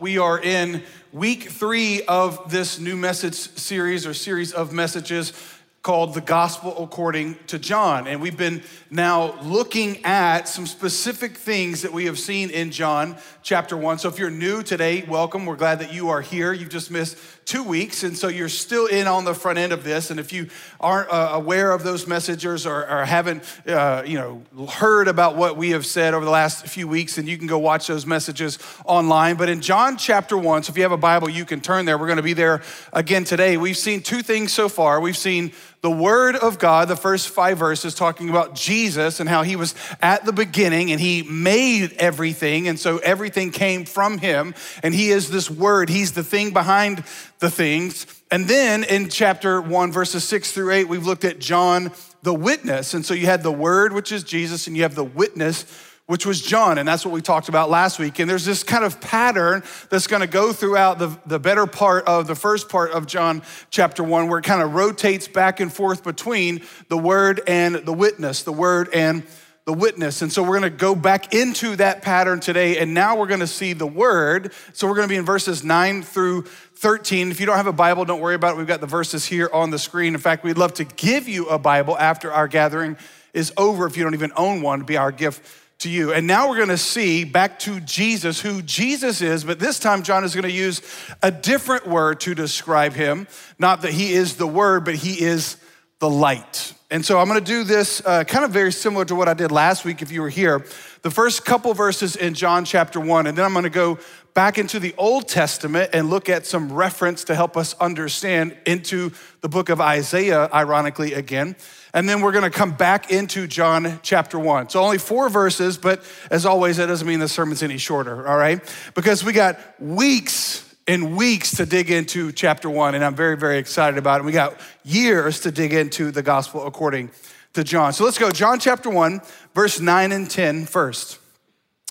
We are in week three of this new message series or series of messages called The Gospel According to John. And we've been now looking at some specific things that we have seen in John chapter one. So if you're new today, welcome. We're glad that you are here. You've just missed two weeks, and so you're still in on the front end of this. And if you aren't uh, aware of those messages or, or haven't, uh, you know, heard about what we have said over the last few weeks, then you can go watch those messages online. But in John chapter one, so if you have a Bible, you can turn there. We're going to be there again today. We've seen two things so far. We've seen the Word of God, the first five verses, talking about Jesus and how He was at the beginning and He made everything, and so everything came from Him, and He is this Word. He's the thing behind the things. And then in chapter one, verses six through eight, we've looked at John the witness. And so you had the word, which is Jesus, and you have the witness, which was John. And that's what we talked about last week. And there's this kind of pattern that's going to go throughout the, the better part of the first part of John chapter one, where it kind of rotates back and forth between the word and the witness, the word and the witness. And so we're going to go back into that pattern today. And now we're going to see the word. So we're going to be in verses 9 through 13. If you don't have a Bible, don't worry about it. We've got the verses here on the screen. In fact, we'd love to give you a Bible after our gathering is over. If you don't even own one, be our gift to you. And now we're going to see back to Jesus, who Jesus is, but this time John is going to use a different word to describe him. Not that he is the word, but he is the light. And so I'm going to do this uh, kind of very similar to what I did last week if you were here. The first couple verses in John chapter 1, and then I'm going to go back into the Old Testament and look at some reference to help us understand into the book of Isaiah, ironically, again. And then we're going to come back into John chapter 1. So only four verses, but as always, that doesn't mean the sermon's any shorter, all right? Because we got weeks and weeks to dig into chapter 1, and I'm very, very excited about it. We got years to dig into the gospel according to John. So let's go. John chapter 1, verse 9 and 10 first.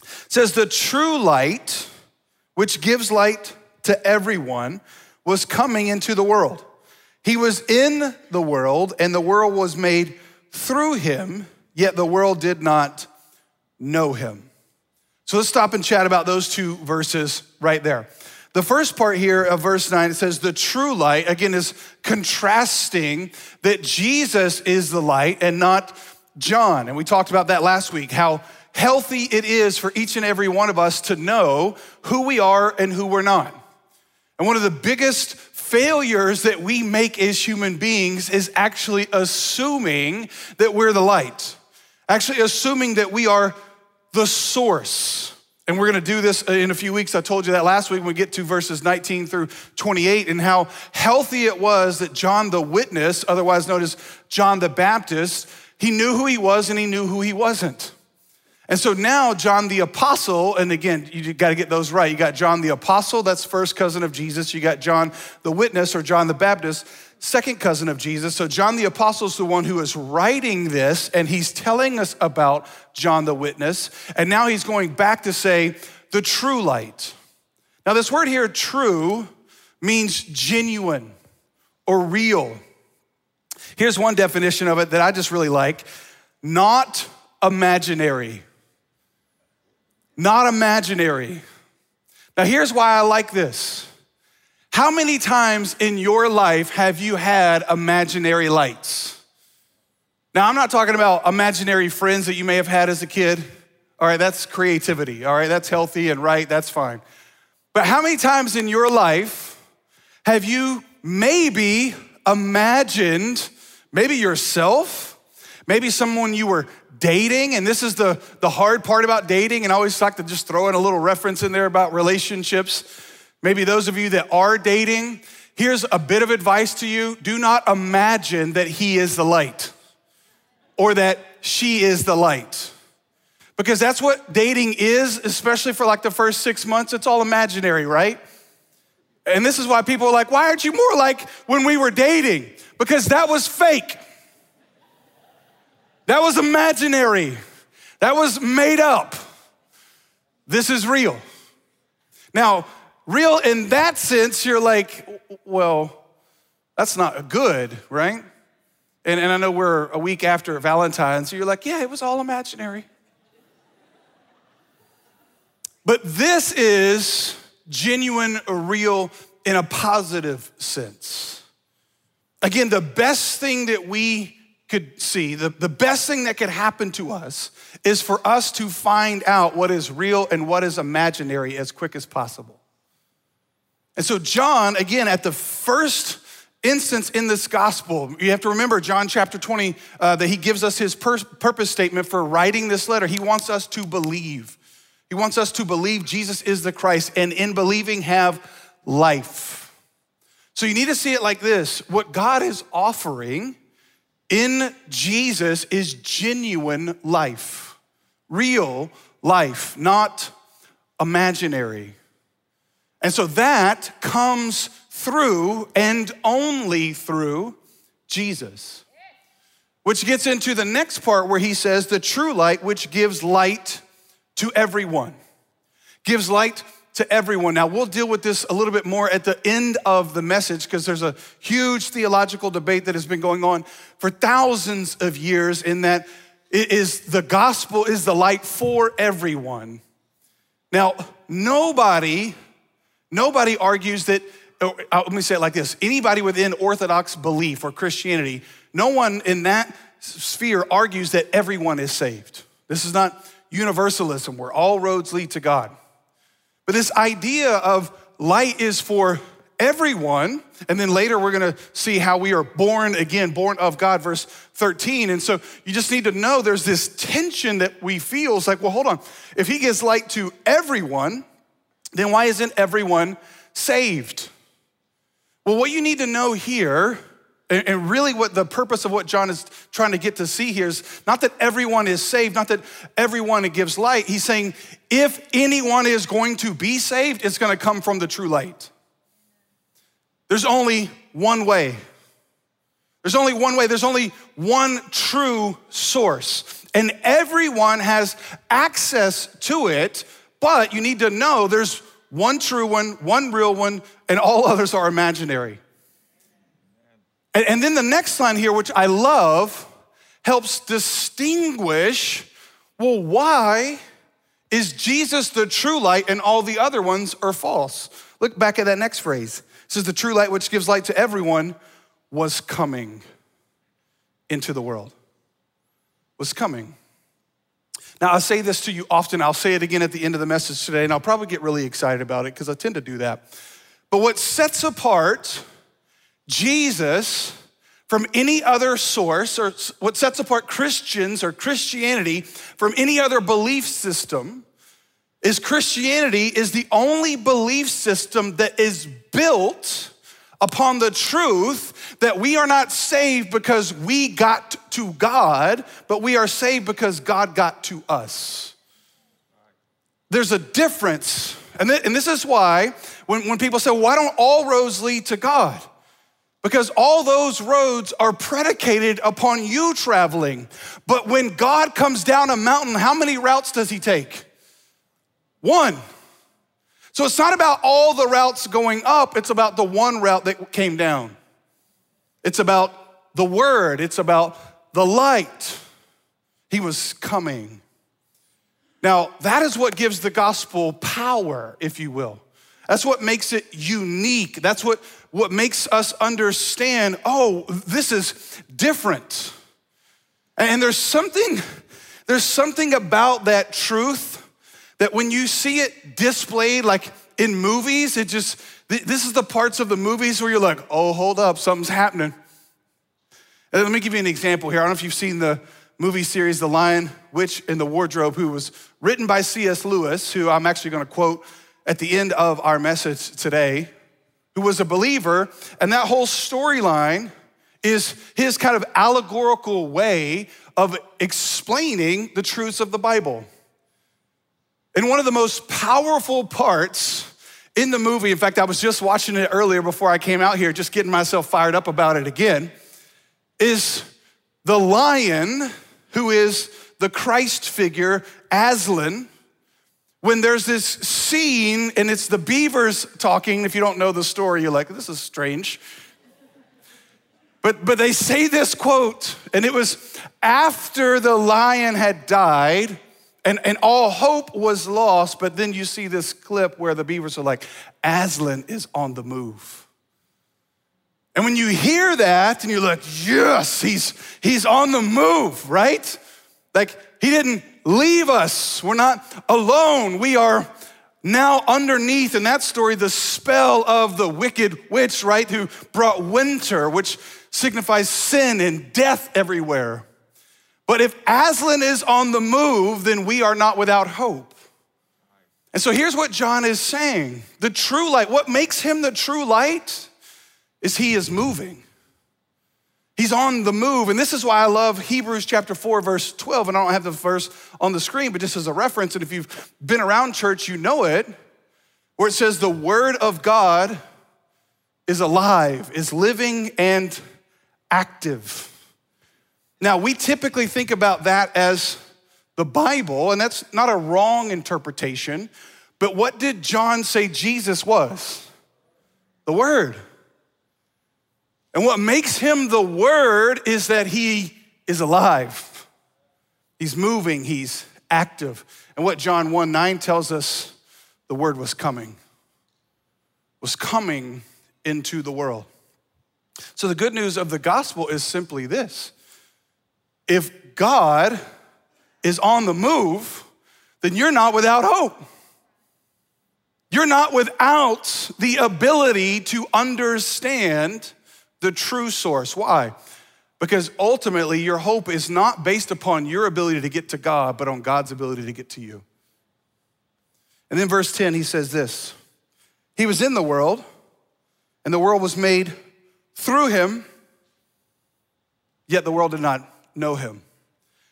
It says, The true light which gives light to everyone, was coming into the world. He was in the world, and the world was made through him, yet the world did not know him. So let's stop and chat about those two verses right there. The first part here of verse 9, it says, The true light, again, is contrasting that Jesus is the light and not John. And we talked about that last week, how healthy it is for each and every one of us to know who we are and who we're not. And one of the biggest failures that we make as human beings is actually assuming that we're the light, actually assuming that we are the source. And we're gonna do this uh, in a few weeks. I told you that last week when we get to verses 19 through 28 and how healthy it was that John the witness, otherwise known as John the Baptist, he knew who he was and he knew who he wasn't. And so now John the Apostle, and again, you got to get those right. You got John the Apostle, that's first cousin of Jesus. You got John the Witness or John the Baptist, second cousin of Jesus. So John the Apostle is the one who is writing this, and he's telling us about John the Witness. And now he's going back to say, the true light. Now, this word here, true, means genuine or real. Here's one definition of it that I just really like not imaginary not imaginary. Now, here's why I like this. How many times in your life have you had imaginary lights? Now, I'm not talking about imaginary friends that you may have had as a kid. All right, that's creativity. All right, that's healthy and right, that's fine. But how many times in your life have you maybe imagined maybe yourself, maybe someone you were dating, and this is the, the hard part about dating, and I always like to just throw in a little reference in there about relationships. Maybe those of you that are dating, here's a bit of advice to you do not imagine that he is the light or that she is the light. Because that's what dating is, especially for like the first six months. It's all imaginary, right? And this is why people are like, why aren't you more like when we were dating? Because that was fake. That was imaginary. That was made up. This is real. Now, real in that sense, you're like, well, that's not good, right? And, and I know we're a week after Valentine's, so you're like, yeah, it was all imaginary. But this is genuine real in a positive sense. Again, the best thing that we could see, the, the best thing that could happen to us is for us to find out what is real and what is imaginary as quick as possible. And so, John, again, at the first instance in this gospel, you have to remember John chapter 20, uh, that he gives us his pur- purpose statement for writing this letter. He wants us to believe. He wants us to believe Jesus is the Christ and in believing have life. So you need to see it like this what God is offering in Jesus is genuine life, real life, not imaginary. And so that comes through and only through Jesus. Which gets into the next part where he says, the true light, which gives light to everyone. Gives light to everyone. Now, we'll deal with this a little bit more at the end of the message because there's a huge theological debate that has been going on for thousands of years in that it is the gospel is the light for everyone. Now, nobody, nobody argues that, oh, uh, let me say it like this anybody within Orthodox belief or Christianity, no one in that sphere argues that everyone is saved. This is not universalism where all roads lead to God. But this idea of light is for everyone. And then later we're gonna see how we are born again, born of God, verse 13. And so you just need to know there's this tension that we feel. It's like, well, hold on. If he gives light to everyone, then why isn't everyone saved? Well, what you need to know here and really, what the purpose of what John is trying to get to see here is not that everyone is saved, not that everyone gives light. He's saying if anyone is going to be saved, it's going to come from the true light. There's only one way. There's only one way. There's only one true source. And everyone has access to it, but you need to know there's one true one, one real one, and all others are imaginary. And, and then the next line here, which I love, helps distinguish well, why is Jesus the true light and all the other ones are false? Look back at that next phrase. It says, The true light, which gives light to everyone, was coming into the world. Was coming. Now, I say this to you often. I'll say it again at the end of the message today, and I'll probably get really excited about it because I tend to do that. But what sets apart Jesus from any other source, or what sets apart Christians or Christianity from any other belief system, is Christianity is the only belief system that is built upon the truth that we are not saved because we got to God, but we are saved because God got to us. There's a difference. And, this is why when, when people say, why don't all roads lead to God? Because all those roads are predicated upon you traveling. But when God comes down a mountain, how many routes does he take? One. So it's not about all the routes going up, it's about the one route that came down. It's about the word, it's about the light. He was coming. Now, that is what gives the gospel power, if you will. That's what makes it unique. That's what, what makes us understand oh, this is different. And there's something, there's something about that truth that when you see it displayed like in movies, it just, this is the parts of the movies where you're like, oh, hold up, something's happening. And let me give you an example here. I don't know if you've seen the movie series The Lion, Witch, and the Wardrobe, who was written by C.S. Lewis, who I'm actually gonna quote at the end of our message today who was a believer, and that whole storyline is his kind of allegorical way of explaining the truths of the Bible. And one of the most powerful parts in the movie, in fact, I was just watching it earlier before I came out here, just getting myself fired up about it again, is the lion who is the Christ figure, Aslan when there's this scene and it's the beavers talking. If you don't know the story, you're like, this is strange. But, but they say this quote, and it was after the lion had died, And, and all hope was lost, but then you see this clip where the beavers are like, Aslan is on the move. And when you hear that and you're like, yes, he's, he's on the move, right? Like he didn't leave us. We're not alone. We are now underneath in that story the spell of the wicked witch, right? Who brought winter, which signifies sin and death everywhere. But if Aslan is on the move, then we are not without hope. And so here's what John is saying the true light, what makes him the true light is he is moving. He's on the move. And this is why I love Hebrews chapter 4, verse 12. And I don't have the verse on the screen, but just as a reference, and if you've been around church, you know it, where it says, The word of God is alive, is living, and active. Now, we typically think about that as the Bible, and that's not a wrong interpretation, but what did John say Jesus was? The Word. And what makes him the Word is that he is alive, he's moving, he's active. And what John 1 9 tells us, the Word was coming, was coming into the world. So the good news of the gospel is simply this if God is on the move, then you're not without hope. You're not without the ability to understand the true source. Why? Because ultimately, your hope is not based upon your ability to get to God, but on God's ability to get to you. And then, verse 10, he says this He was in the world, and the world was made through him, yet the world did not know him.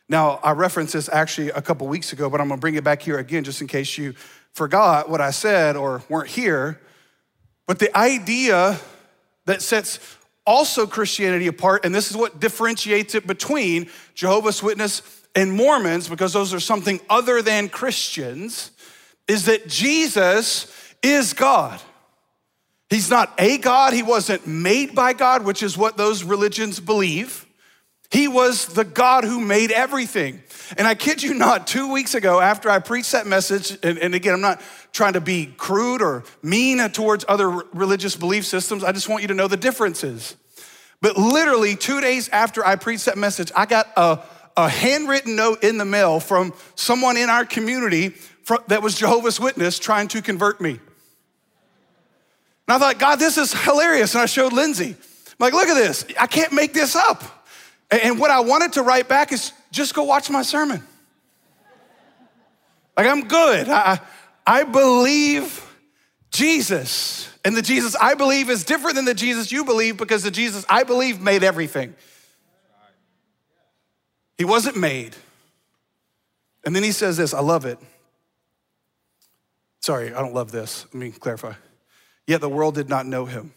Now, I referenced this actually a couple weeks ago, but I'm gonna bring it back here again just in case you forgot what I said or weren't here. But the idea that sets also Christianity apart, and this is what differentiates it between Jehovah's Witness and Mormons, because those are something other than Christians, is that Jesus is God. He's not a God, he wasn't made by God, which is what those religions believe. He was the God who made everything. And I kid you not, two weeks ago, after I preached that message, and, and, again, I'm not trying to be crude or mean towards other religious belief systems, I just want you to know the differences. But literally, two days after I preached that message, I got a, a handwritten note in the mail from someone in our community that was Jehovah's Witness trying to convert me. And I thought, God, this is hilarious. And I showed Lindsay, I'm like, look at this. I can't make this up. And what I wanted to write back is just go watch my sermon. Like, I'm good. I, I believe Jesus. And the Jesus I believe is different than the Jesus you believe because the Jesus I believe made everything. He wasn't made. And then he says this I love it. Sorry, I don't love this. Let me clarify. Yet the world did not know him.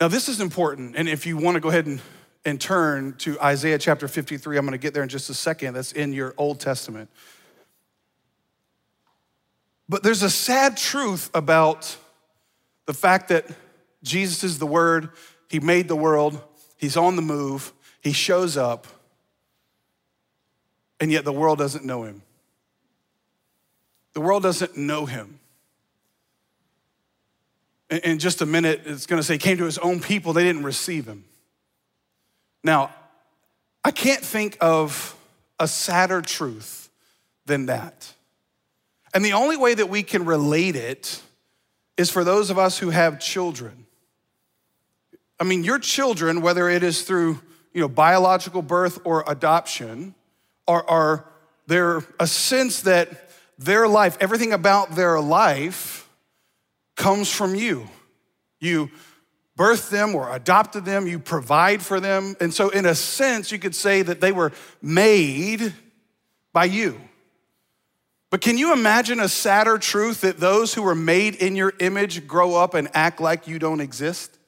Now, this is important. And if you want to go ahead and and turn to Isaiah chapter 53. I'm going to get there in just a second. That's in your Old Testament. But there's a sad truth about the fact that Jesus is the Word, He made the world, He's on the move, He shows up, and yet the world doesn't know Him. The world doesn't know Him. In just a minute, it's going to say, He came to His own people, they didn't receive Him. Now, I can't think of a sadder truth than that. And the only way that we can relate it is for those of us who have children. I mean, your children, whether it is through you know, biological birth or adoption, are, are they're a sense that their life, everything about their life, comes from you. You birthed them or adopted them, you provide for them. And so, in a sense, you could say that they were made by you. But can you imagine a sadder truth that those who were made in your image grow up and act like you don't exist?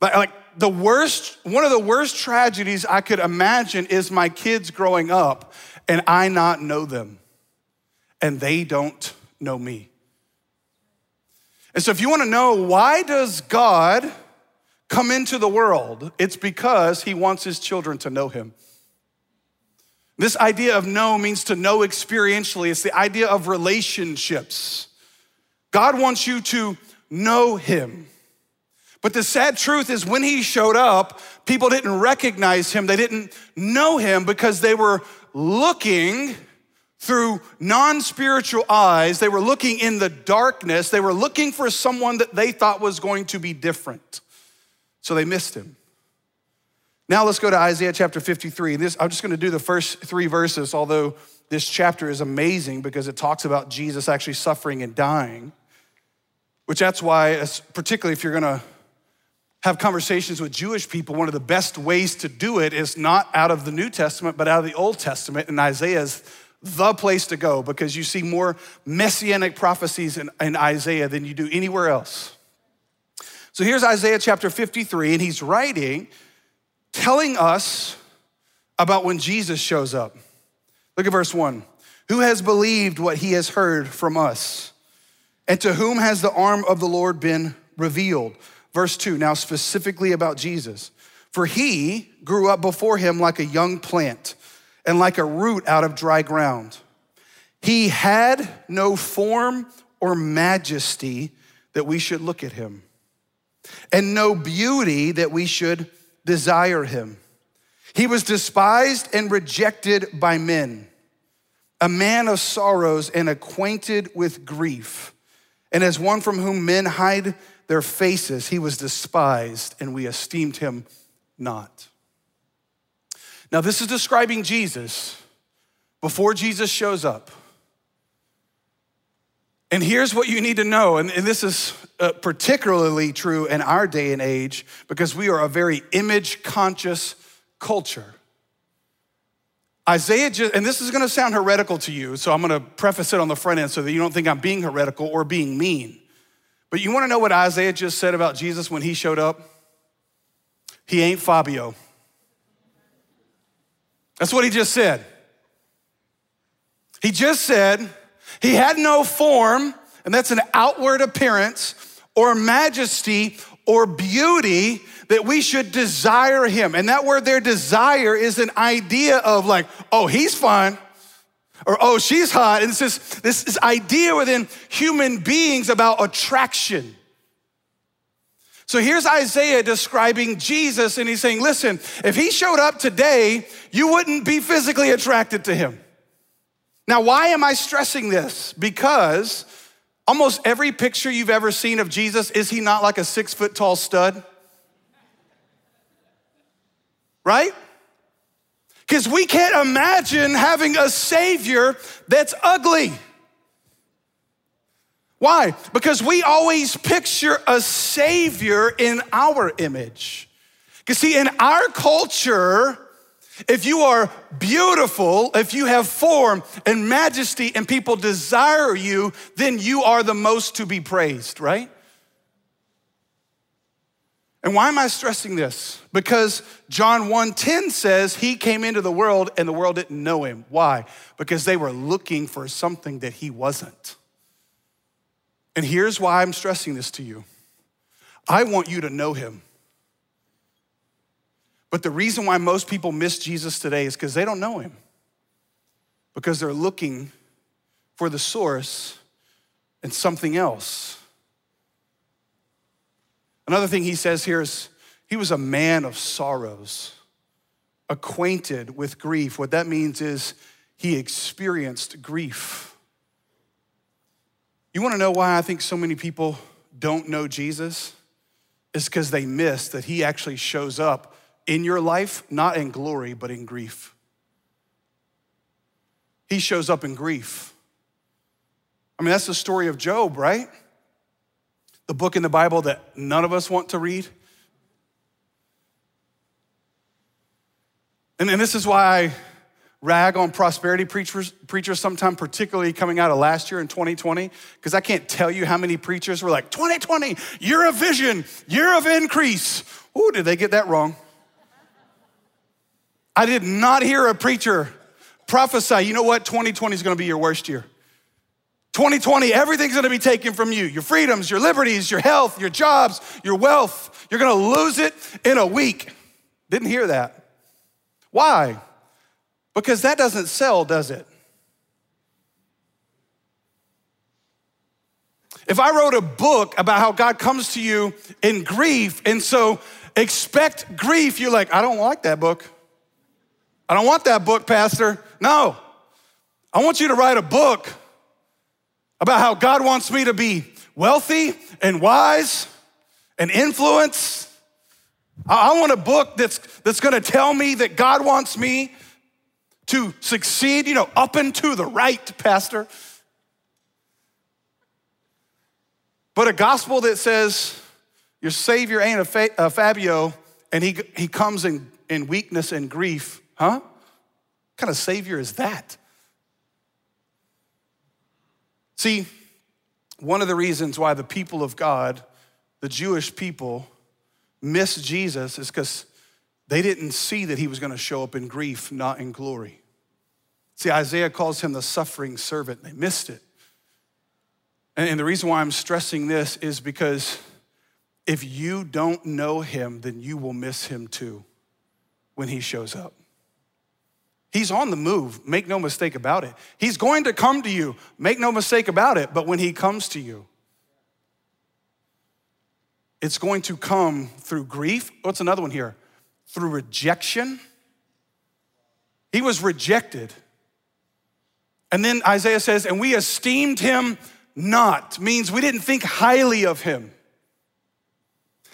Like, the worst, one of the worst tragedies I could imagine is my kids growing up and I not know them and they don't know me. And so if you want to know why does God come into the world, it's because he wants his children to know him. This idea of know means to know experientially. It's the idea of relationships. God wants you to know Him. But the sad truth is, when He showed up, people didn't recognize Him. They didn't know Him because they were looking through non spiritual eyes. They were looking in the darkness. They were looking for someone that they thought was going to be different. So they missed Him. Now let's go to Isaiah chapter 53. This, I'm just going to do the first three verses, although this chapter is amazing because it talks about Jesus actually suffering and dying, which that's why, particularly if you're going to have conversations with Jewish people, one of the best ways to do it is not out of the New Testament, but out of the Old Testament. And Isaiah is the place to go because you see more messianic prophecies in, in Isaiah than you do anywhere else. So here's Isaiah chapter 53, and he's writing telling us about when Jesus shows up. Look at verse one. Who has believed what he has heard from us? And to whom has the arm of the Lord been revealed? Verse two, now specifically about Jesus. For he grew up before him like a young plant and like a root out of dry ground. He had no form or majesty that we should look at him, and no beauty that we should desire him. He was despised and rejected by men, a man of sorrows and acquainted with grief. And as one from whom men hide their faces, he was despised and we esteemed him not. Now, this is describing Jesus before Jesus shows up. And here's what you need to know, and, this is uh, particularly true in our day and age because we are a very image conscious culture. Isaiah, just, and this is gonna sound heretical to you, so I'm gonna preface it on the front end so that you don't think I'm being heretical or being mean. But you wanna know what Isaiah just said about Jesus when he showed up? He ain't Fabio. That's what he just said. He just said, he had no form, and that's an outward appearance, or majesty, or beauty that we should desire him. And that word there, desire, is an idea of like, oh, he's fine. Or, oh, she's hot. And it's just this, this idea within human beings about attraction. So here's Isaiah describing Jesus, and he's saying, listen, if he showed up today, you wouldn't be physically attracted to him. Now, why am I stressing this? Because almost every picture you've ever seen of Jesus, is he not like a six foot tall stud? Right? Because we can't imagine having a Savior that's ugly. Why? Because we always picture a Savior in our image. Because, see, in our culture, if you are beautiful, if you have form and majesty and people desire you, then you are the most to be praised, right? And why am I stressing this? Because John 1:10 says he came into the world and the world didn't know him. Why? Because they were looking for something that he wasn't. And here's why I'm stressing this to you. I want you to know him. But the reason why most people miss Jesus today is because they don't know him, because they're looking for the source and something else. Another thing he says here is he was a man of sorrows, acquainted with grief. What that means is he experienced grief. You want to know why I think so many people don't know Jesus? It's because they miss that he actually shows up in your life, not in glory, but in grief. He shows up in grief. I mean, that's the story of Job, right? The book in the Bible that none of us want to read. And, this is why I rag on prosperity preachers, preachers sometime, particularly coming out of last year in 2020, because I can't tell you how many preachers were like, 2020, year of vision, year of increase. Ooh, did they get that wrong? I did not hear a preacher prophesy, you know what, 2020 is gonna be your worst year. 2020, everything's gonna be taken from you your freedoms, your liberties, your health, your jobs, your wealth. You're gonna lose it in a week. Didn't hear that. Why? Because that doesn't sell, does it? If I wrote a book about how God comes to you in grief, and so expect grief, you're like, I don't like that book. I don't want that book, Pastor. No. I want you to write a book about how God wants me to be wealthy and wise and influence. I want a book that's, that's gonna tell me that God wants me to succeed, you know, up and to the right, Pastor. But a gospel that says your Savior ain't a, fa- a Fabio and he, he comes in, in weakness and grief, huh? What kind of Savior is that? See, one of the reasons why the people of God, the Jewish people, miss Jesus is because they didn't see that he was going to show up in grief, not in glory. See, Isaiah calls him the suffering servant. They missed it. And the reason why I'm stressing this is because if you don't know him, then you will miss him too when he shows up. He's on the move, make no mistake about it. He's going to come to you, make no mistake about it. But when he comes to you, it's going to come through grief. What's another one here? Through rejection. He was rejected. And then Isaiah says, and we esteemed him not, means we didn't think highly of him.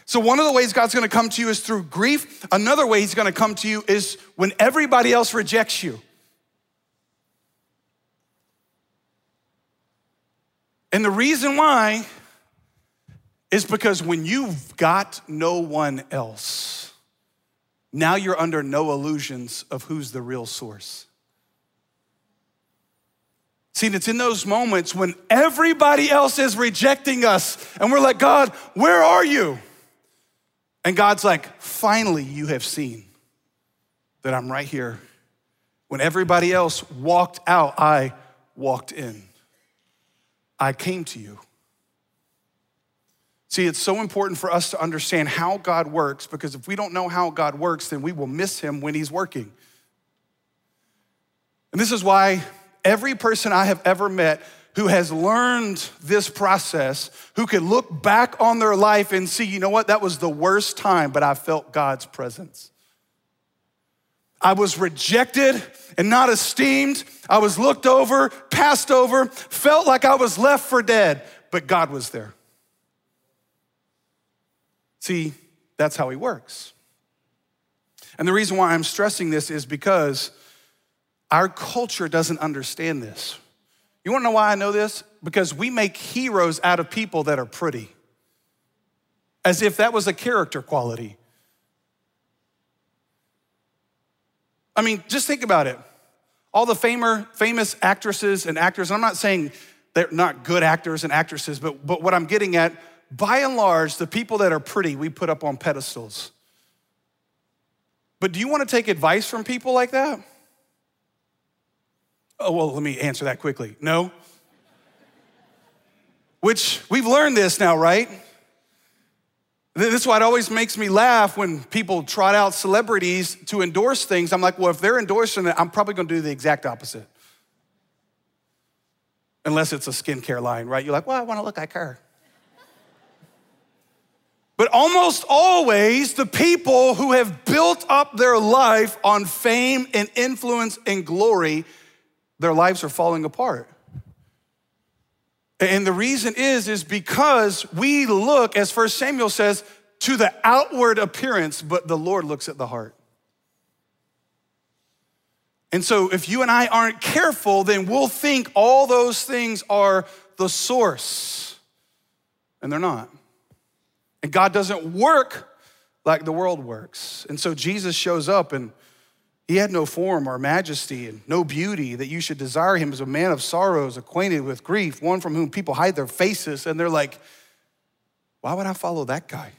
So, one of the ways God's gonna come to you is through grief. Another way He's gonna come to you is when everybody else rejects you. And the reason why is because when you've got no one else, now you're under no illusions of who's the real source. See, it's in those moments when everybody else is rejecting us and we're like, God, where are you? And God's like, finally, you have seen that I'm right here. When everybody else walked out, I walked in. I came to you. See, it's so important for us to understand how God works because if we don't know how God works, then we will miss him when he's working. And this is why every person I have ever met who has learned this process, who can look back on their life and see, you know what, that was the worst time, but I felt God's presence. I was rejected and not esteemed. I was looked over, passed over, felt like I was left for dead, but God was there. See, that's how He works. And the reason why I'm stressing this is because our culture doesn't understand this. You wanna know why I know this? Because we make heroes out of people that are pretty, as if that was a character quality. I mean, just think about it. All the famer, famous actresses and actors, and I'm not saying they're not good actors and actresses, but, but what I'm getting at, by and large, the people that are pretty, we put up on pedestals. But do you want to take advice from people like that? Oh, well, let me answer that quickly. No. Which we've learned this now, right? This is why it always makes me laugh when people trot out celebrities to endorse things. I'm like, well, if they're endorsing it, I'm probably gonna do the exact opposite. Unless it's a skincare line, right? You're like, well, I wanna look like her. But almost always, the people who have built up their life on fame and influence and glory their lives are falling apart. And the reason is is because we look as first Samuel says to the outward appearance but the Lord looks at the heart. And so if you and I aren't careful then we'll think all those things are the source and they're not. And God doesn't work like the world works. And so Jesus shows up and he had no form or majesty and no beauty that you should desire him as a man of sorrows, acquainted with grief, one from whom people hide their faces. And they're like, why would I follow that guy?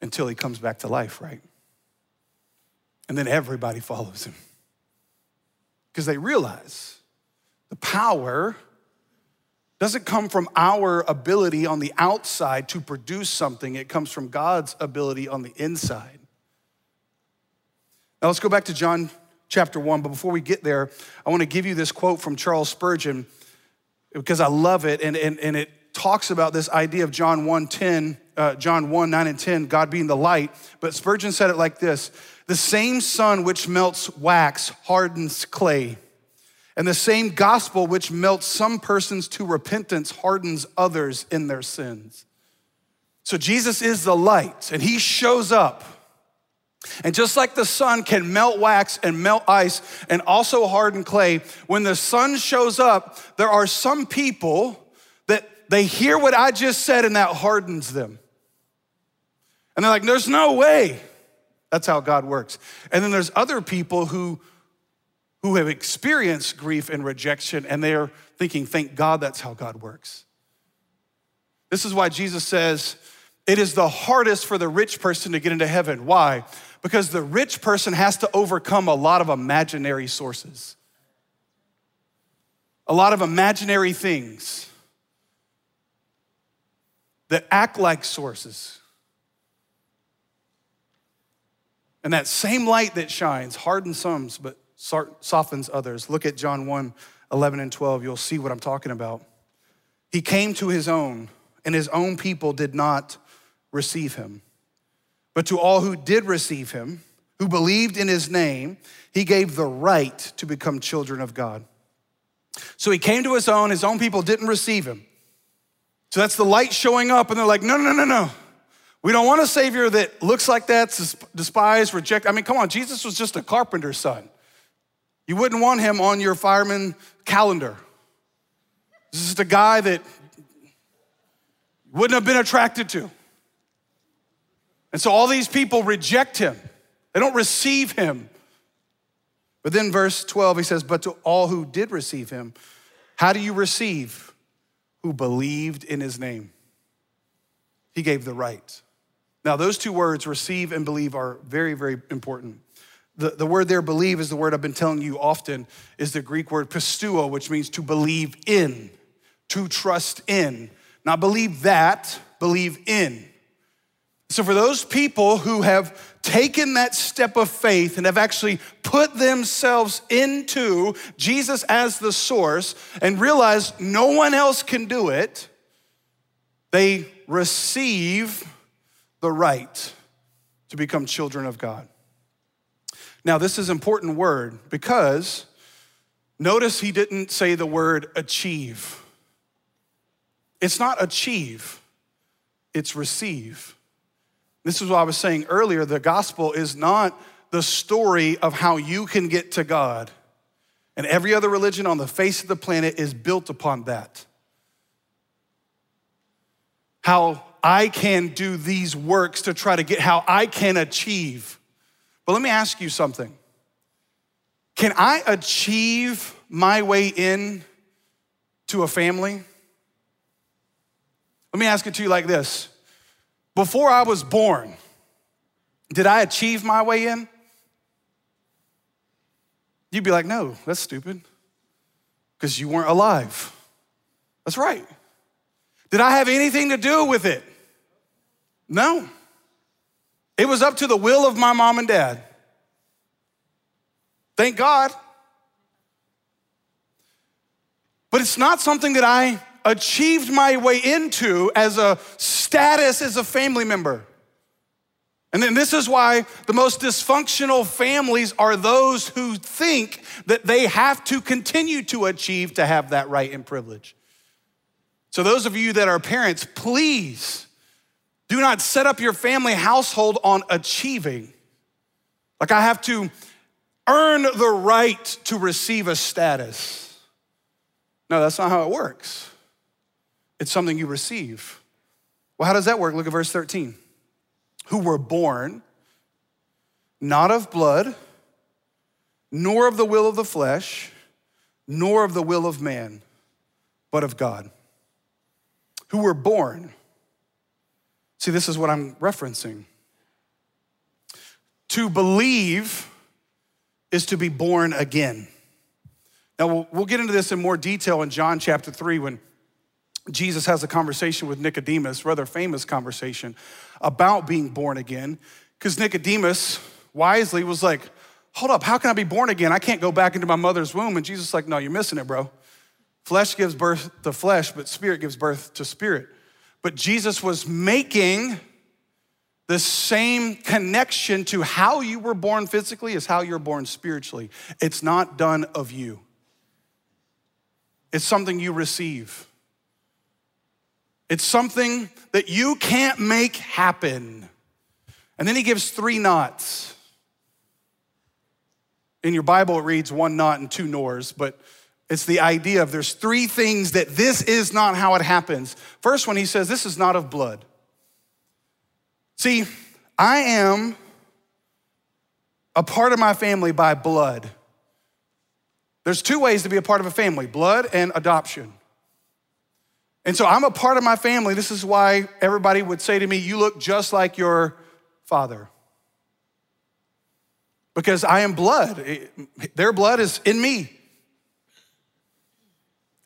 Until he comes back to life, right? And then everybody follows him because they realize the power doesn't come from our ability on the outside to produce something, it comes from God's ability on the inside. Now let's go back to John chapter 1. But before we get there, I want to give you this quote from Charles Spurgeon because I love it. And, and, and it talks about this idea of John 1 10, uh, John 1 9 and 10, God being the light. But Spurgeon said it like this The same sun which melts wax hardens clay. And the same gospel which melts some persons to repentance hardens others in their sins. So Jesus is the light, and he shows up. And just like the sun can melt wax and melt ice and also harden clay, when the sun shows up, there are some people that they hear what I just said and that hardens them. And they're like, there's no way. That's how God works. And then there's other people who, who have experienced grief and rejection and they're thinking, thank God that's how God works. This is why Jesus says, it is the hardest for the rich person to get into heaven. Why? Because the rich person has to overcome a lot of imaginary sources, a lot of imaginary things that act like sources. And that same light that shines hardens some, but softens others. Look at John 1 11 and 12. You'll see what I'm talking about. He came to his own, and his own people did not receive him. But to all who did receive him, who believed in his name, he gave the right to become children of God. So he came to his own, his own people didn't receive him. So that's the light showing up, and they're like, no, no, no, no. We don't want a savior that looks like that, despised, rejected. I mean, come on, Jesus was just a carpenter's son. You wouldn't want him on your fireman calendar. This is the guy that wouldn't have been attracted to. And so all these people reject him, they don't receive him. But then, verse 12, he says, But to all who did receive him, how do you receive? Who believed in his name. He gave the right. Now, those two words, receive and believe, are very, very important. The, the word there, believe, is the word I've been telling you often, is the Greek word pisteuo, which means to believe in, to trust in. Not believe that, believe in. So, for those people who have taken that step of faith and have actually put themselves into Jesus as the source and realize no one else can do it, they receive the right to become children of God. Now, this is an important word because notice he didn't say the word achieve. It's not achieve, it's receive. This is what I was saying earlier. The gospel is not the story of how you can get to God. And every other religion on the face of the planet is built upon that. How I can do these works to try to get how I can achieve. But let me ask you something. Can I achieve my way in to a family? Let me ask it to you like this before I was born, did I achieve my way in? You'd be like, no, that's stupid, because you weren't alive. That's right. Did I have anything to do with it? No. It was up to the will of my mom and dad. Thank God. But it's not something that I achieved my way into as a status as a family member. And then this is why the most dysfunctional families are those who think that they have to continue to achieve to have that right and privilege. So, those of you that are parents, please do not set up your family household on achieving. Like, I have to earn the right to receive a status. No, that's not how it works. It's something you receive. Well, how does that work? Look at verse 13. Who were born not of blood, nor of the will of the flesh, nor of the will of man, but of God. Who were born. See, this is what I'm referencing. To believe is to be born again. Now, we'll, get into this in more detail in John chapter 3 when Jesus has a conversation with Nicodemus, rather famous conversation about being born again, because Nicodemus wisely was like, hold up, how can I be born again? I can't go back into my mother's womb. And Jesus is like, no, you're missing it, bro. Flesh gives birth to flesh, but spirit gives birth to spirit. But Jesus was making the same connection to how you were born physically as how you're born spiritually. It's not done of you, it's something you receive. It's something that you can't make happen. And then he gives three nots. In your Bible, it reads one not and two nors, but it's the idea of there's three things that this is not how it happens. First one, he says, this is not of blood. See, I am a part of my family by blood. There's two ways to be a part of a family blood and adoption. And so I'm a part of my family. This is why everybody would say to me, You look just like your father. Because I am blood, their blood is in me.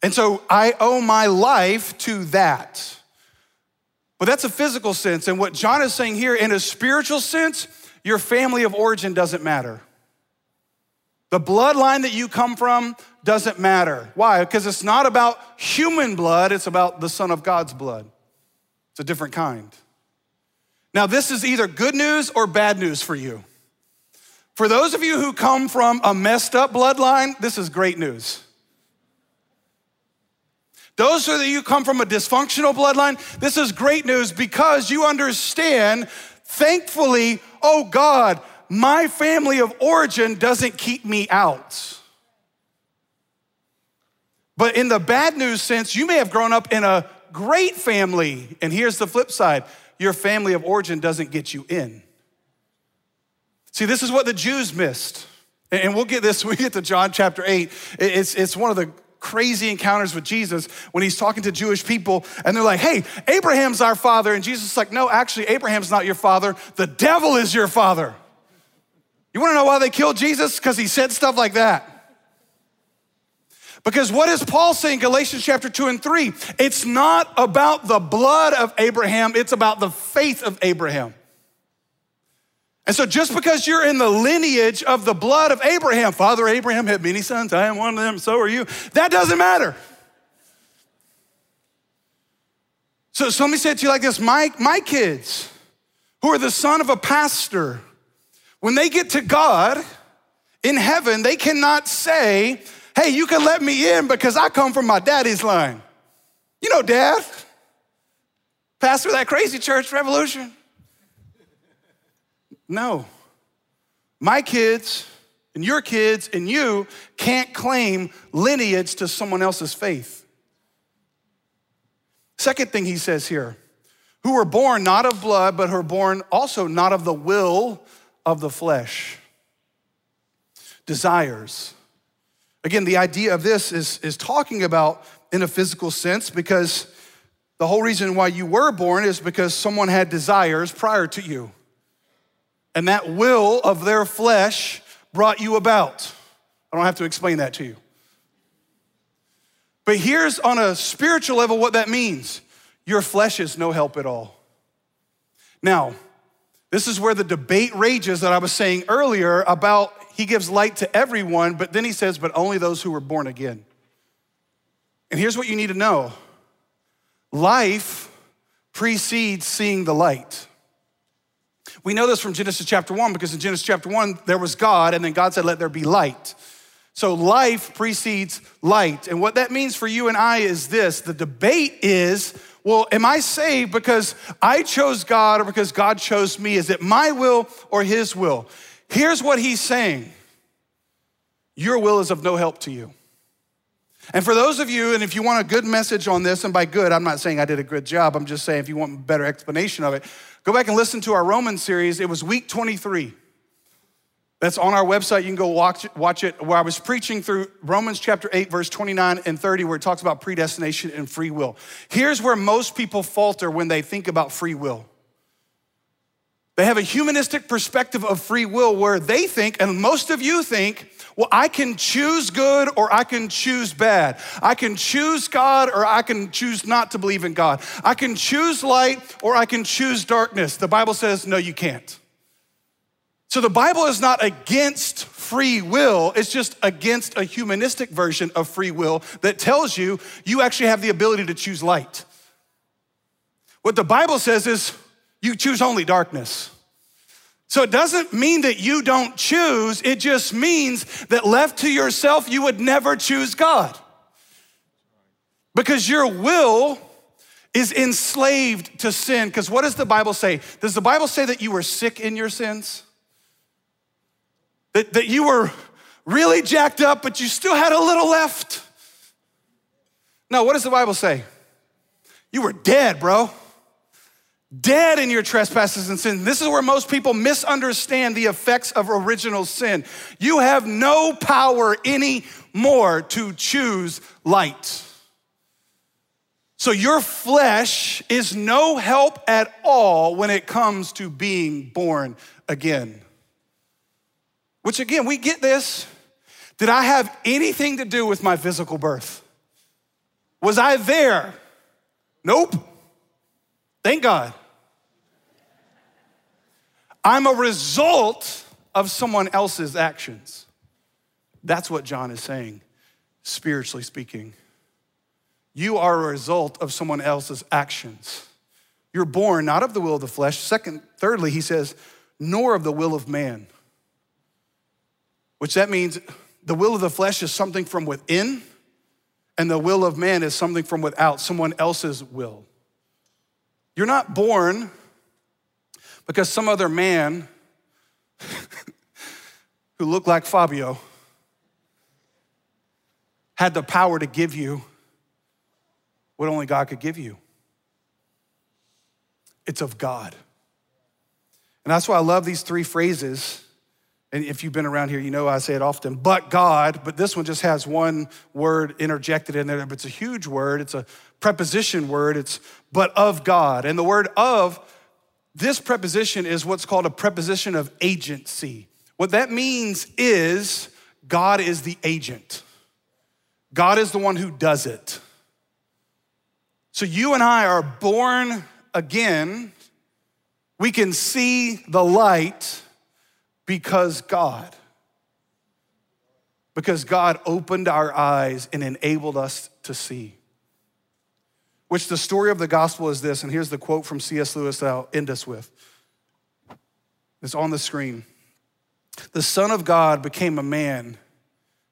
And so I owe my life to that. But that's a physical sense. And what John is saying here, in a spiritual sense, your family of origin doesn't matter. The bloodline that you come from doesn't matter. Why? Because it's not about human blood, it's about the Son of God's blood. It's a different kind. Now, this is either good news or bad news for you. For those of you who come from a messed up bloodline, this is great news. Those of you who come from a dysfunctional bloodline, this is great news because you understand, thankfully, oh God, my family of origin doesn't keep me out. But in the bad news sense, you may have grown up in a great family. And here's the flip side your family of origin doesn't get you in. See, this is what the Jews missed. And we'll get this when we get to John chapter 8. It's, it's one of the crazy encounters with Jesus when he's talking to Jewish people and they're like, hey, Abraham's our father. And Jesus is like, no, actually, Abraham's not your father. The devil is your father. You wanna know why they killed Jesus? Because he said stuff like that. Because what is Paul saying, Galatians chapter 2 and 3? It's not about the blood of Abraham, it's about the faith of Abraham. And so, just because you're in the lineage of the blood of Abraham, Father Abraham had many sons, I am one of them, so are you, that doesn't matter. So, so let me say it to you like this my, my kids, who are the son of a pastor, when they get to God in heaven, they cannot say, Hey, you can let me in because I come from my daddy's line. You know, dad, pastor of that crazy church revolution. No. My kids and your kids and you can't claim lineage to someone else's faith. Second thing he says here who were born not of blood, but who were born also not of the will of the flesh. Desires. Again, the idea of this is, is talking about in a physical sense because the whole reason why you were born is because someone had desires prior to you and that will of their flesh brought you about. I don't have to explain that to you. But here's on a spiritual level what that means your flesh is no help at all. Now, this is where the debate rages that I was saying earlier about he gives light to everyone, but then he says, but only those who were born again. And here's what you need to know life precedes seeing the light. We know this from Genesis chapter 1 because in Genesis chapter 1, there was God, and then God said, Let there be light. So life precedes light. And what that means for you and I is this the debate is, well, am I saved because I chose God or because God chose me? Is it my will or his will? Here's what he's saying Your will is of no help to you. And for those of you, and if you want a good message on this, and by good, I'm not saying I did a good job, I'm just saying if you want a better explanation of it, go back and listen to our Roman series. It was week 23. That's on our website. You can go watch it, watch it where I was preaching through Romans chapter 8, verse 29 and 30, where it talks about predestination and free will. Here's where most people falter when they think about free will. They have a humanistic perspective of free will where they think, and most of you think, well, I can choose good or I can choose bad. I can choose God or I can choose not to believe in God. I can choose light or I can choose darkness. The Bible says, no, you can't. So the Bible is not against free will, it's just against a humanistic version of free will that tells you you actually have the ability to choose light. What the Bible says is you choose only darkness. So it doesn't mean that you don't choose, it just means that left to yourself, you would never choose God. Because your will is enslaved to sin. Because what does the Bible say? Does the Bible say that you were sick in your sins? That, that you were really jacked up, but you still had a little left? No, what does the Bible say? You were dead, bro. Dead in your trespasses and sins. This is where most people misunderstand the effects of original sin. You have no power anymore to choose light. So your flesh is no help at all when it comes to being born again. Which again, we get this. Did I have anything to do with my physical birth? Was I there? Nope. Thank God. I'm a result of someone else's actions. That's what John is saying, spiritually speaking. You are a result of someone else's actions. You're born not of the will of the flesh. Second, thirdly, he says, nor of the will of man. Which that means the will of the flesh is something from within, and the will of man is something from without, someone else's will. You're not born because some other man who looked like Fabio had the power to give you what only God could give you. It's of God. And that's why I love these three phrases. And if you've been around here, you know I say it often, but God, but this one just has one word interjected in there, but it's a huge word. It's a preposition word. It's but of God. And the word of, this preposition is what's called a preposition of agency. What that means is God is the agent, God is the one who does it. So you and I are born again. We can see the light because God. Because God opened our eyes and enabled us to see. Which the story of the gospel is this, and here's the quote from C.S. Lewis that I'll end us with. It's on the screen. The Son of God became a man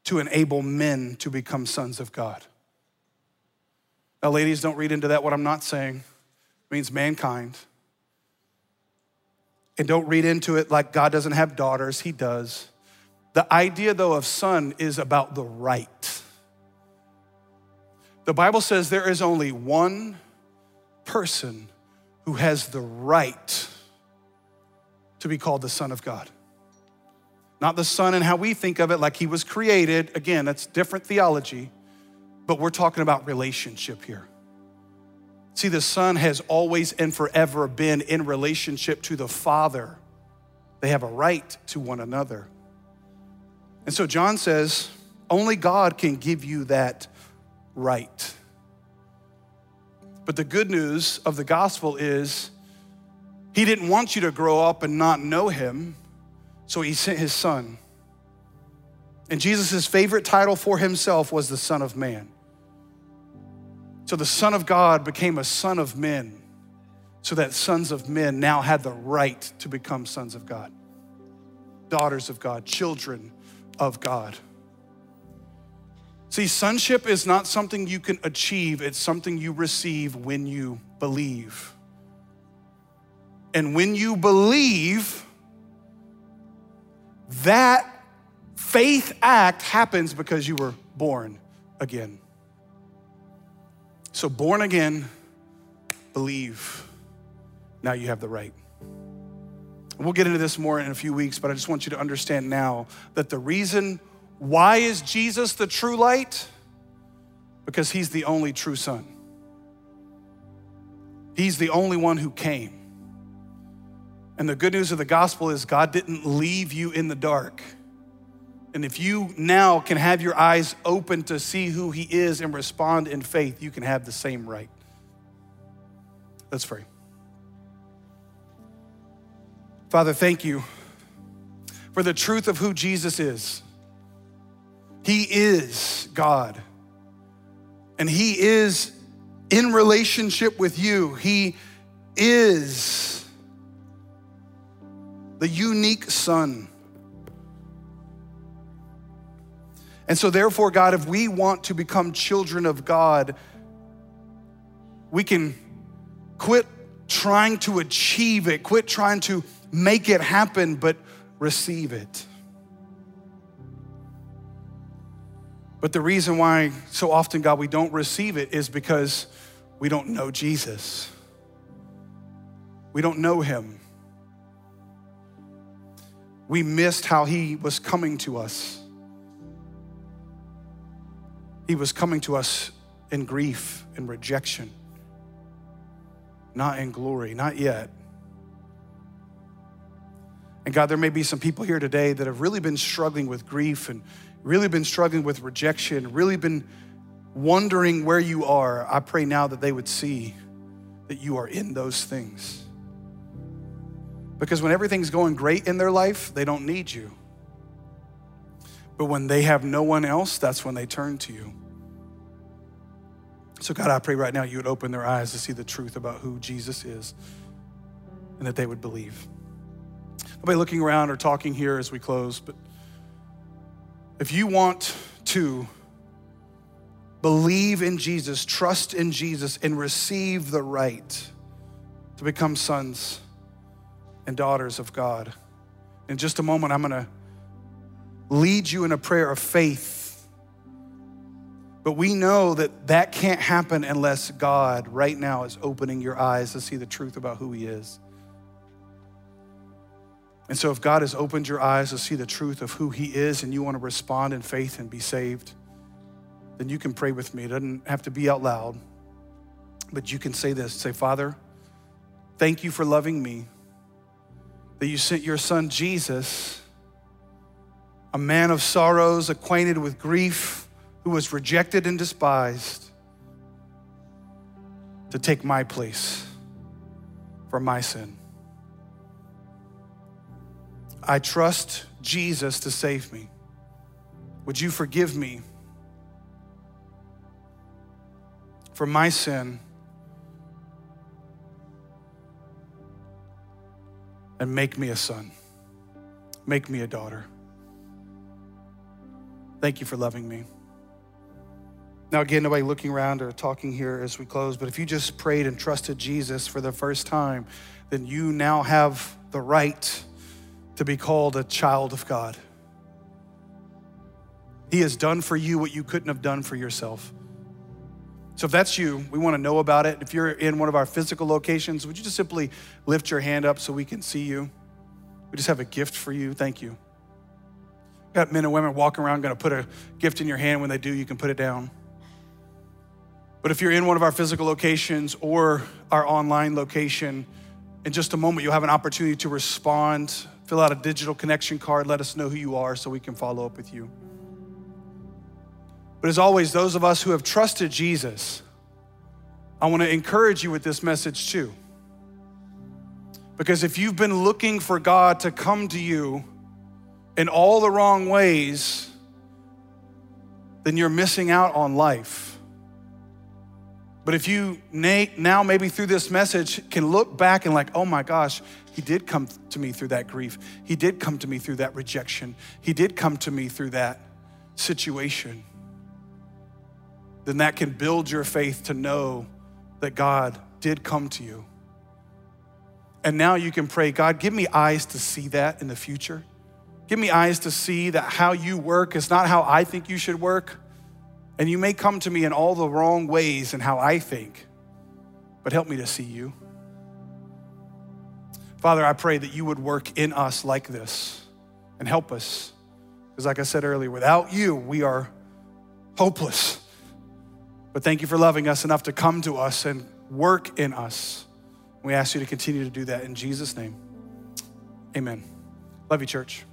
to enable men to become sons of God. Now, ladies, don't read into that what I'm not saying. It means mankind. And don't read into it like God doesn't have daughters, He does. The idea, though, of son is about the right. The Bible says there is only one person who has the right to be called the Son of God. Not the Son and how we think of it, like He was created. Again, that's different theology but we're talking about relationship here. See, the Son has always and forever been in relationship to the Father. They have a right to one another. And so John says, only God can give you that right. But the good news of the gospel is, He didn't want you to grow up and not know Him, so He sent His Son. And Jesus' favorite title for Himself was the Son of Man. So the Son of God became a son of men, so that sons of men now had the right to become sons of God, daughters of God, children of God. See, sonship is not something you can achieve, it's something you receive when you believe. And when you believe, that faith act happens because you were born again. So, born again, believe. Now you have the right. We'll get into this more in a few weeks, but I just want you to understand now that the reason why is Jesus the true light? Because he's the only true son. He's the only one who came. And the good news of the gospel is God didn't leave you in the dark. And if you now can have your eyes open to see who He is and respond in faith, you can have the same right. Let's pray. Father, thank you for the truth of who Jesus is. He is God. And He is in relationship with you. He is the unique Son. And so, therefore, God, if we want to become children of God, we can quit trying to achieve it, quit trying to make it happen, but receive it. But the reason why so often, God, we don't receive it is because we don't know Jesus. We don't know him. We missed how he was coming to us. He was coming to us in grief and rejection, not in glory, not yet. And God, there may be some people here today that have really been struggling with grief and really been struggling with rejection, really been wondering where you are. I pray now that they would see that you are in those things. Because when everything's going great in their life, they don't need you. But when they have no one else, that's when they turn to you. So, God, I pray right now you would open their eyes to see the truth about who Jesus is and that they would believe. Nobody looking around or talking here as we close, but if you want to believe in Jesus, trust in Jesus, and receive the right to become sons and daughters of God, in just a moment, I'm going to lead you in a prayer of faith. But we know that that can't happen unless God right now is opening your eyes to see the truth about who He is. And so, if God has opened your eyes to see the truth of who He is and you want to respond in faith and be saved, then you can pray with me. It doesn't have to be out loud, but you can say this say, Father, thank you for loving me, that you sent your son Jesus, a man of sorrows, acquainted with grief, who was rejected and despised, to take my place for my sin. I trust Jesus to save me. Would you forgive me for my sin and make me a son? Make me a daughter. Thank you for loving me. Now, again, nobody looking around or talking here as we close, but if you just prayed and trusted Jesus for the first time, then you now have the right to be called a child of God. He has done for you what you couldn't have done for yourself. So if that's you, we want to know about it. If you're in one of our physical locations, would you just simply lift your hand up so we can see you? We just have a gift for you. Thank you. Got men and women walking around, going to put a gift in your hand. When they do, you can put it down. But if you're in one of our physical locations or our online location, in just a moment, you'll have an opportunity to respond fill out a digital connection card, let us know who you are so we can follow up with you. But as always, those of us who have trusted Jesus, I want to encourage you with this message too. Because if you've been looking for God to come to you in all the wrong ways, then you're missing out on life. But if you now, maybe through this message, can look back and, like, oh my gosh, he did come to me through that grief. He did come to me through that rejection. He did come to me through that situation. Then that can build your faith to know that God did come to you. And now you can pray, God, give me eyes to see that in the future. Give me eyes to see that how you work is not how I think you should work. And you may come to me in all the wrong ways and how I think, but help me to see you. Father, I pray that you would work in us like this and help us. Because, like I said earlier, without you, we are hopeless. But thank you for loving us enough to come to us and work in us. We ask you to continue to do that in Jesus' name. Amen. Love you, church.